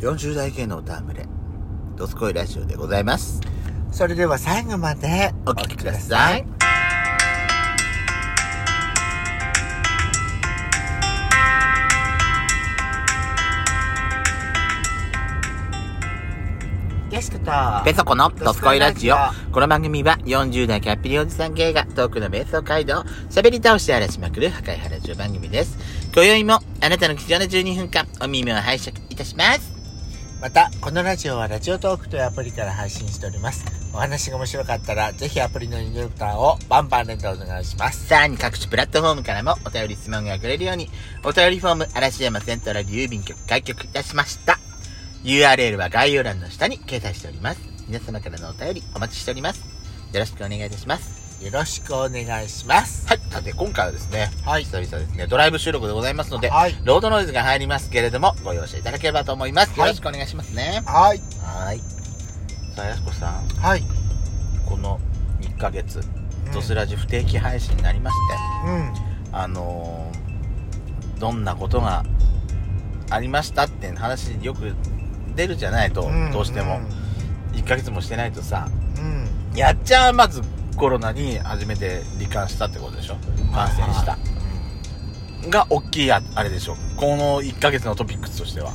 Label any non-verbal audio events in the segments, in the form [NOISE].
40代系の歌群れ、ドスコイラジオでございます。それでは最後までお聞きください。ゲストとペソコのドスコイラジオ。この番組は40代キャッピリおじさん系がトークのベースを街道を喋り倒して荒らしまくる破壊ハラジオ番組です。今宵もあなたの貴重な12分間お耳を拝借いたします。またこのラジオはラジオトークというアプリから配信しておりますお話が面白かったらぜひアプリのいいねボタンをバンバン連打お願いしますさらに各種プラットフォームからもお便り質問が送れるように、お便りフォーム嵐山セントラル郵便局開局いたしました。URL は概要欄の下に掲載しております。皆様からのお便りお待ちしております。よろしくお願いいたします。よろしくお願いします。はい。さて、今回はですね、はい。久々ですね、ドライブ収録でございますので、はい。ロードノイズが入りますけれども、ご容赦いただければと思います。よはい。ろしくお願いしますね。はい。はい。さあ、やすこさん、はい。この1ヶ月、うん。ドスラジ不定期配信になりまして、うん。あのーどんなことがありましたって話よく出るじゃないと、うん。どうしても。1ヶ月もしてないとさ、うん。やっちゃんはまずコロナに初めて罹患したってことでしょ？感染した。が大きいああれでしょ？この1ヶ月のトピックスとしては。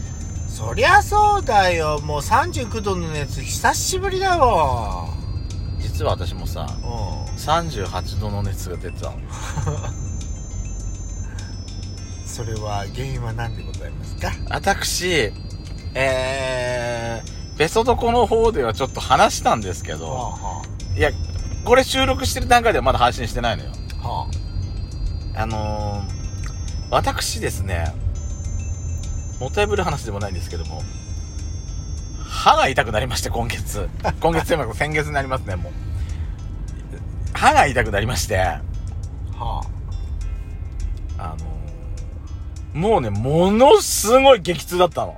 そりゃそうだよ。もう39度の熱久しぶりだわ。実は私もさ、う38度の熱が出てたの。ん [LAUGHS] それは原因は何でございますか？私、えー、ベソドコの方ではちょっと話したんですけど、はいや、これ収録してる段階ではまだ配信してないのよ。あはあのー、私ですね、もったいぶる話でもないんですけども、歯が痛くなりまして、今月。[LAUGHS] 今月でも先月になりますね、もう。歯が痛くなりまして、ああはのー、もうね、ものすごい激痛だったの。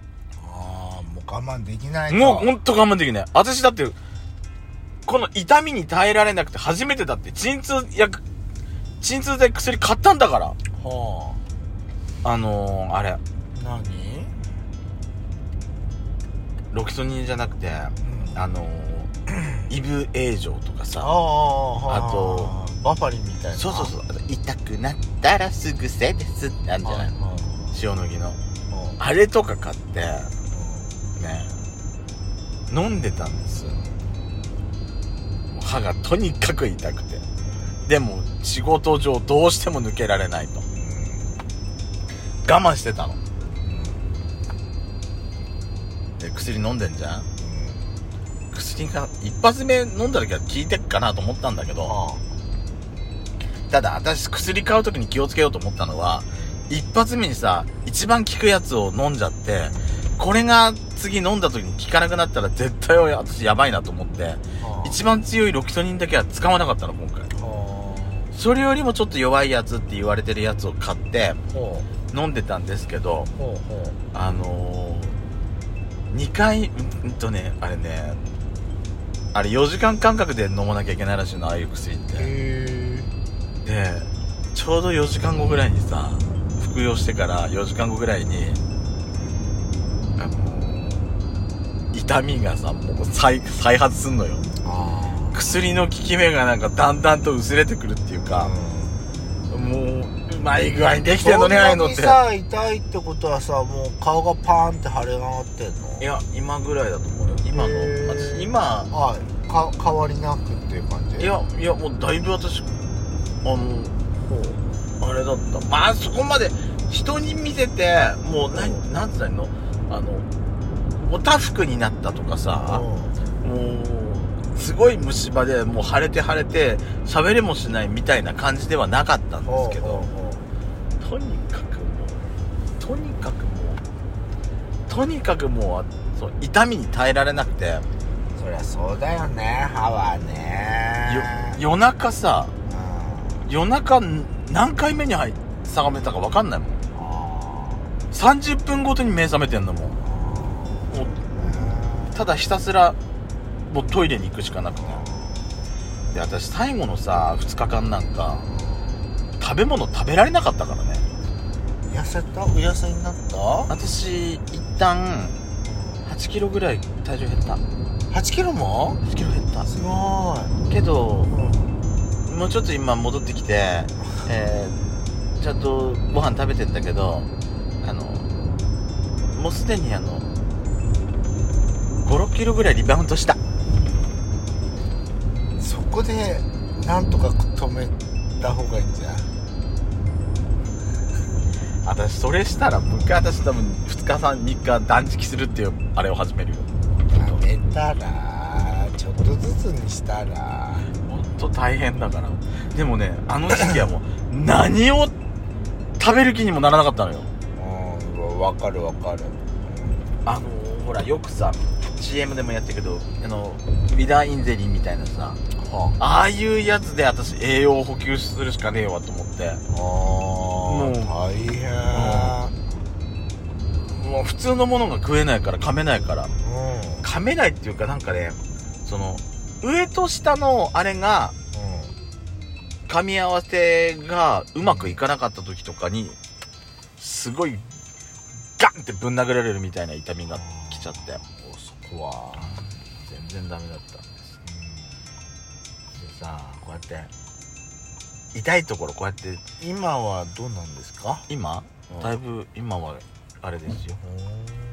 ああもう我慢できないともうほんと我慢できない。私だって、この痛みに耐えられなくて初めてだって、鎮痛薬、鎮痛で薬買ったんだから。はあ。のー、あれ、あ何？ロキソニンじゃなくて、うん。あのー、[CLEARS THROAT] イブエージョとかあさ、ああ。とバファリンみたいな。そうそうそう、痛くなったらすぐせですってあるんじゃない。塩野義の。あれとか買って、ね、飲んでたんです。もう歯がとにかく痛くて。でも、仕事上どうしても抜けられないと。我慢してたの。で、薬飲んでんじゃん？薬が、一発目飲んだ時は効いてっかなと思ったんだけど、ただ私薬買う時に気をつけようと思ったのは、一発目にさ、一番効くやつを飲んじゃって、これが次飲んだ時に効かなくなったら絶対私やばいなと思って、一番強いロキソニンだけは使わなかったの、今回。それよりもちょっと弱いやつって言われてるやつを買ってほ飲んでたんですけど、あのー、2回、うんうんとね、あれね、あれ4時間間隔で飲まなきゃいけないらしいの、ああいう薬って。へで、ちょうど4時間後ぐらいにさ、服用してから4時間後ぐらいに、痛みがさ、もう再、再発すんのよ。あ薬の効き目がなんかだんだんと薄れてくるっていうあか、もう、うまい具合にできてんのね、ああいうのって。さ痛いってことはさもう顔がパーンって腫れ上がってんの？いや、今ぐらいだと思うよ。今の私、今、あか変わりなくっていう感じ？いや、いや、もうだいぶ私、あの、あれだった。まあ、そこまで、人に見せて、もう、なうんん、なんつったらいいの？あの、おたふくになったとかさ、もう、すごい虫歯で、もう腫れて腫れて、喋れもしないみたいな感じではなかったんですけど、とにかくもう、とにかくもう、とにかくもう、そう痛みに耐えられなくて、よそりゃそうだよね歯はね。夜中さ、うん。夜中何回目に入覚めたか分かんないもん。あ30分ごとに目覚めてんのもんただひたすらもうトイレに行くしかなくて。で私最後のさ2日間なんか食べ物食べられなかったからね。痩せた？お痩せになった？私一旦8キロぐらい体重減った。8キロも？8キロ減った。すごけどい、うん、もうちょっと今戻ってきて、[LAUGHS] えー、ちゃんとご飯食べてんだけどあのもうすでにあの56キロぐらいリバウンドした。そこでなんとか止めた方がいいんじゃ？ん [LAUGHS] 私それしたらもう一回私多分2日3日断食するっていうあれを始めるよ。やめたらちょっとずつにしたら。ほんと大変だから。でもねあの時期はもう [LAUGHS] 何を食べる気にもならなかったのよ。うんわかるわかる。あのほらよくさ CM でもやってるけどあのウィダーインゼリーみたいなさはあ。あいうやつで私栄養を補給するしかねえわと思って。あもう大変。もう普通のものが食えないから噛めないから。うん。噛めないっていうかなんかねその上と下のあれが噛み合わせがうまくいかなかった時とかにすごいガンってぶん殴られるみたいな痛みが来ちゃってそこは全然ダメだった。ん。ですでさこうやって痛いところこうやって今はどうなんですか？今？うん。だいぶ今はあれですよ。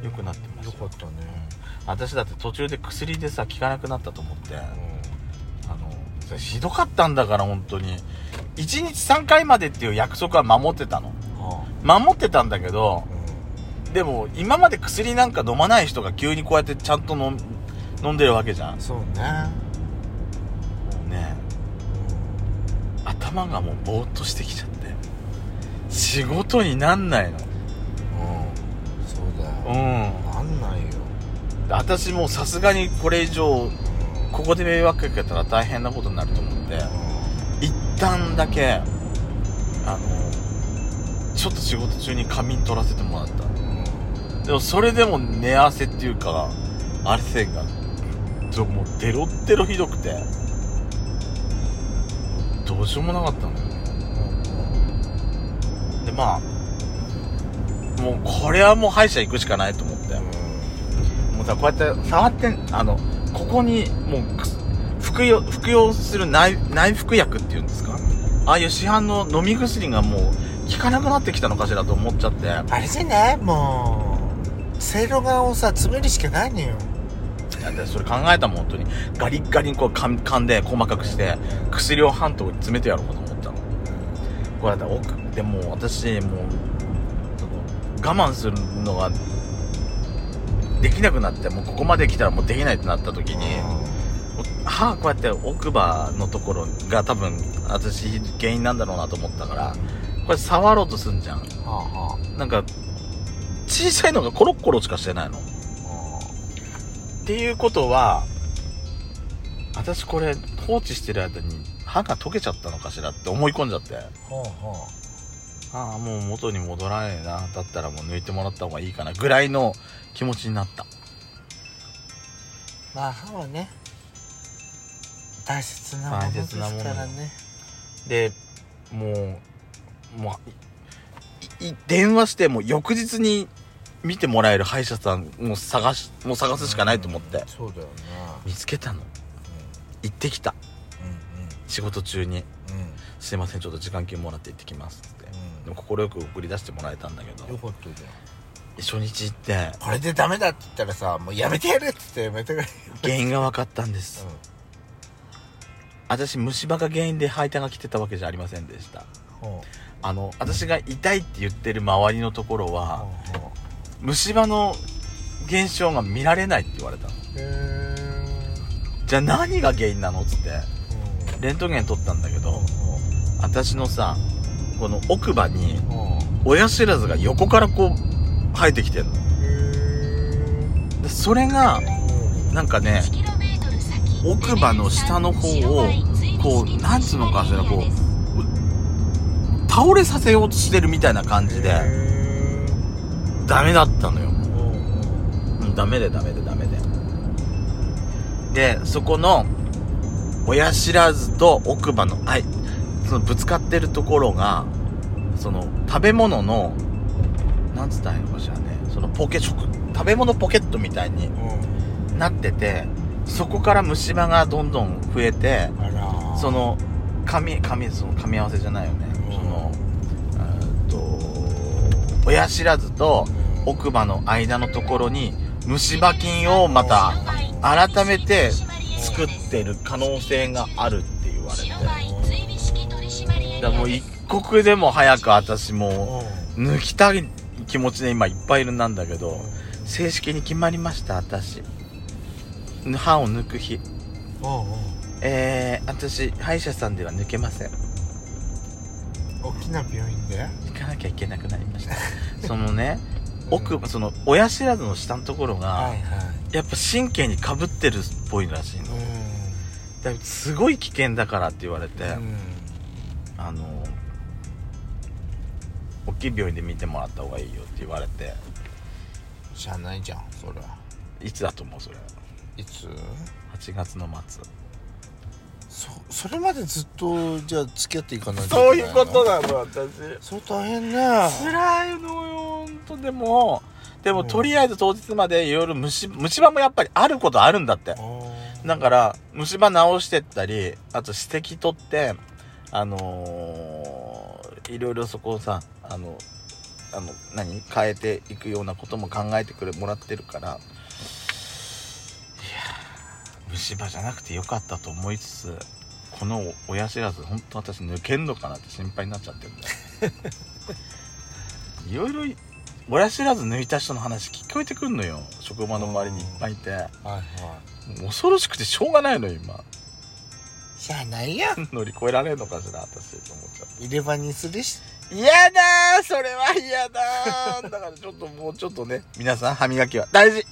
良くなってますよ。よかったね。私だって途中で薬でさ効かなくなったと思って。うあのひどかったんだから本当に。1日3回までっていう約束は守ってたの。んは守ってたんだけどあうんでも今まで薬なんか飲まない人が急にこうやってちゃんと飲ん飲んでるわけじゃん。そうね。ね。頭がもうぼーっとしてきちゃって。仕事になんないの。うんそうだうよん。なんないよ。私もうさすがにこれ以上ここで迷惑かけたら大変なことになると思って。一旦だけあのちょっと仕事中に仮眠取らせてもらったでもそれでも寝汗っていうか汗がちょもうデロッデロひどくて。どうしようもなかったのよ。でまあもうこれはもう歯医者行くしかないと思って。もうさこうやって触ってあのここにもう服用服用する内内服薬っていうんですか？ああいう市販の飲み薬がもう効かなくなってきたのかしらと思っちゃって。あれじゃないもう。せいろがんをさ詰めるしかないのよ。それ考えたもん本当に。ガリッガリにこう噛ん噛んで細かくして薬を半島に詰めてやろうかと思ったの。これだ奥でも私もう我慢するのができなくなってもうここまで来たらもうできないってなった時に歯こうやって奥歯のところが多分私原因なんだろうなと思ったからこれ触ろうとすんじゃん。はあはなんか小さいのがコロッコロしかしてないの。あはっていうことは私これ放置してる間に歯が溶けちゃったのかしらって思い込んじゃって。あはあ。あもう元に戻らねえな。だったらもう抜いてもらった方がいいかなぐらいの気持ちになった。あまあ歯はね大切なものですからね。でもうもう電話してもう翌日に見てもらえる歯医者さんもう探しもう探すしかないと思って。そうだよ見つけたの。行ってきた。な仕事中に。うん。うんうん「すいませんちょっと時間金もらって行ってきます」って。でも快く送り出してもらえたんだけど。よかったじゃん。初日行って。これでダメだって言ったらさもうやめてやるって言ってやめてくれ。原因が分かったんです。私虫歯が原因で歯痛が来てたわけじゃありません。でしたほあの私が痛いって言ってる周りのところうはほうほ虫歯の現象が見られないって言われたの。じゃあ何が原因なのっつって。えレントゲン取ったんだけど私のさこの奥歯に親知らずが横からこう生えてきてんの。でそれがえなんかね奥歯の下の方をこうなんつうのかしらこう倒れさせようとしてるみたいな感じでダメだったのよ。うん。ダメでダメでダメで。でそこの親知らずと奥歯のはいそのぶつかってるところがその食べ物のなんつったらいいのかしらね。そのポケ食。食べ物ポケットみたいにうん。なっててそこから虫歯がどんどん増えてその噛み噛みその噛み合わせじゃないよね、うん。その親知らずとうん奥歯の間のところに虫歯菌をまた改めて作ってる可能性があるって言われてだもう一刻でも早く私もう抜きたい気持ちで今いっぱいいるなんだけど正式に決まりました私。歯を抜く日。えー、私歯医者さんでは抜けません。大きな病院で？行かなきゃいけなくなりました。[LAUGHS] そのね奥その親知らずの下のところが、はいはい。やっぱ神経にかぶってるっぽいらしいの。だからすごい危険だからって言われて、うん。あの大きい病院で見てもらった方がいいよって言われて。しゃあないじゃんそれ。はいつだと思うそれ？いつ？8月の末そそれまでずっとじゃあ付き合っていかないそういうことだなの私。それ大変ね。辛いのよほんと。でもでも、うん。とりあえず当日までいろいろ虫虫歯もやっぱりあることあるんだって。だから虫歯直してったりあと指摘取ってあのーいろいろそこをさあのあの何？変えていくようなことも考えてくれもらってるから虫歯じゃなくてよかったと思いつつこの親知らず本当私抜けんのかなって心配になっちゃってるんだよ。[LAUGHS] いろいろい親知らず抜いた人の話聞こえてくんのよ。職場の周りにいっぱいいて。はいはい。恐ろしくてしょうがないのよ今。しゃあないや [LAUGHS] 乗り越えられるのかしら私と思っちゃ入れ歯にするし。う嫌だーそれは嫌だー。だからちょっともうちょっとね皆さん歯磨きは大事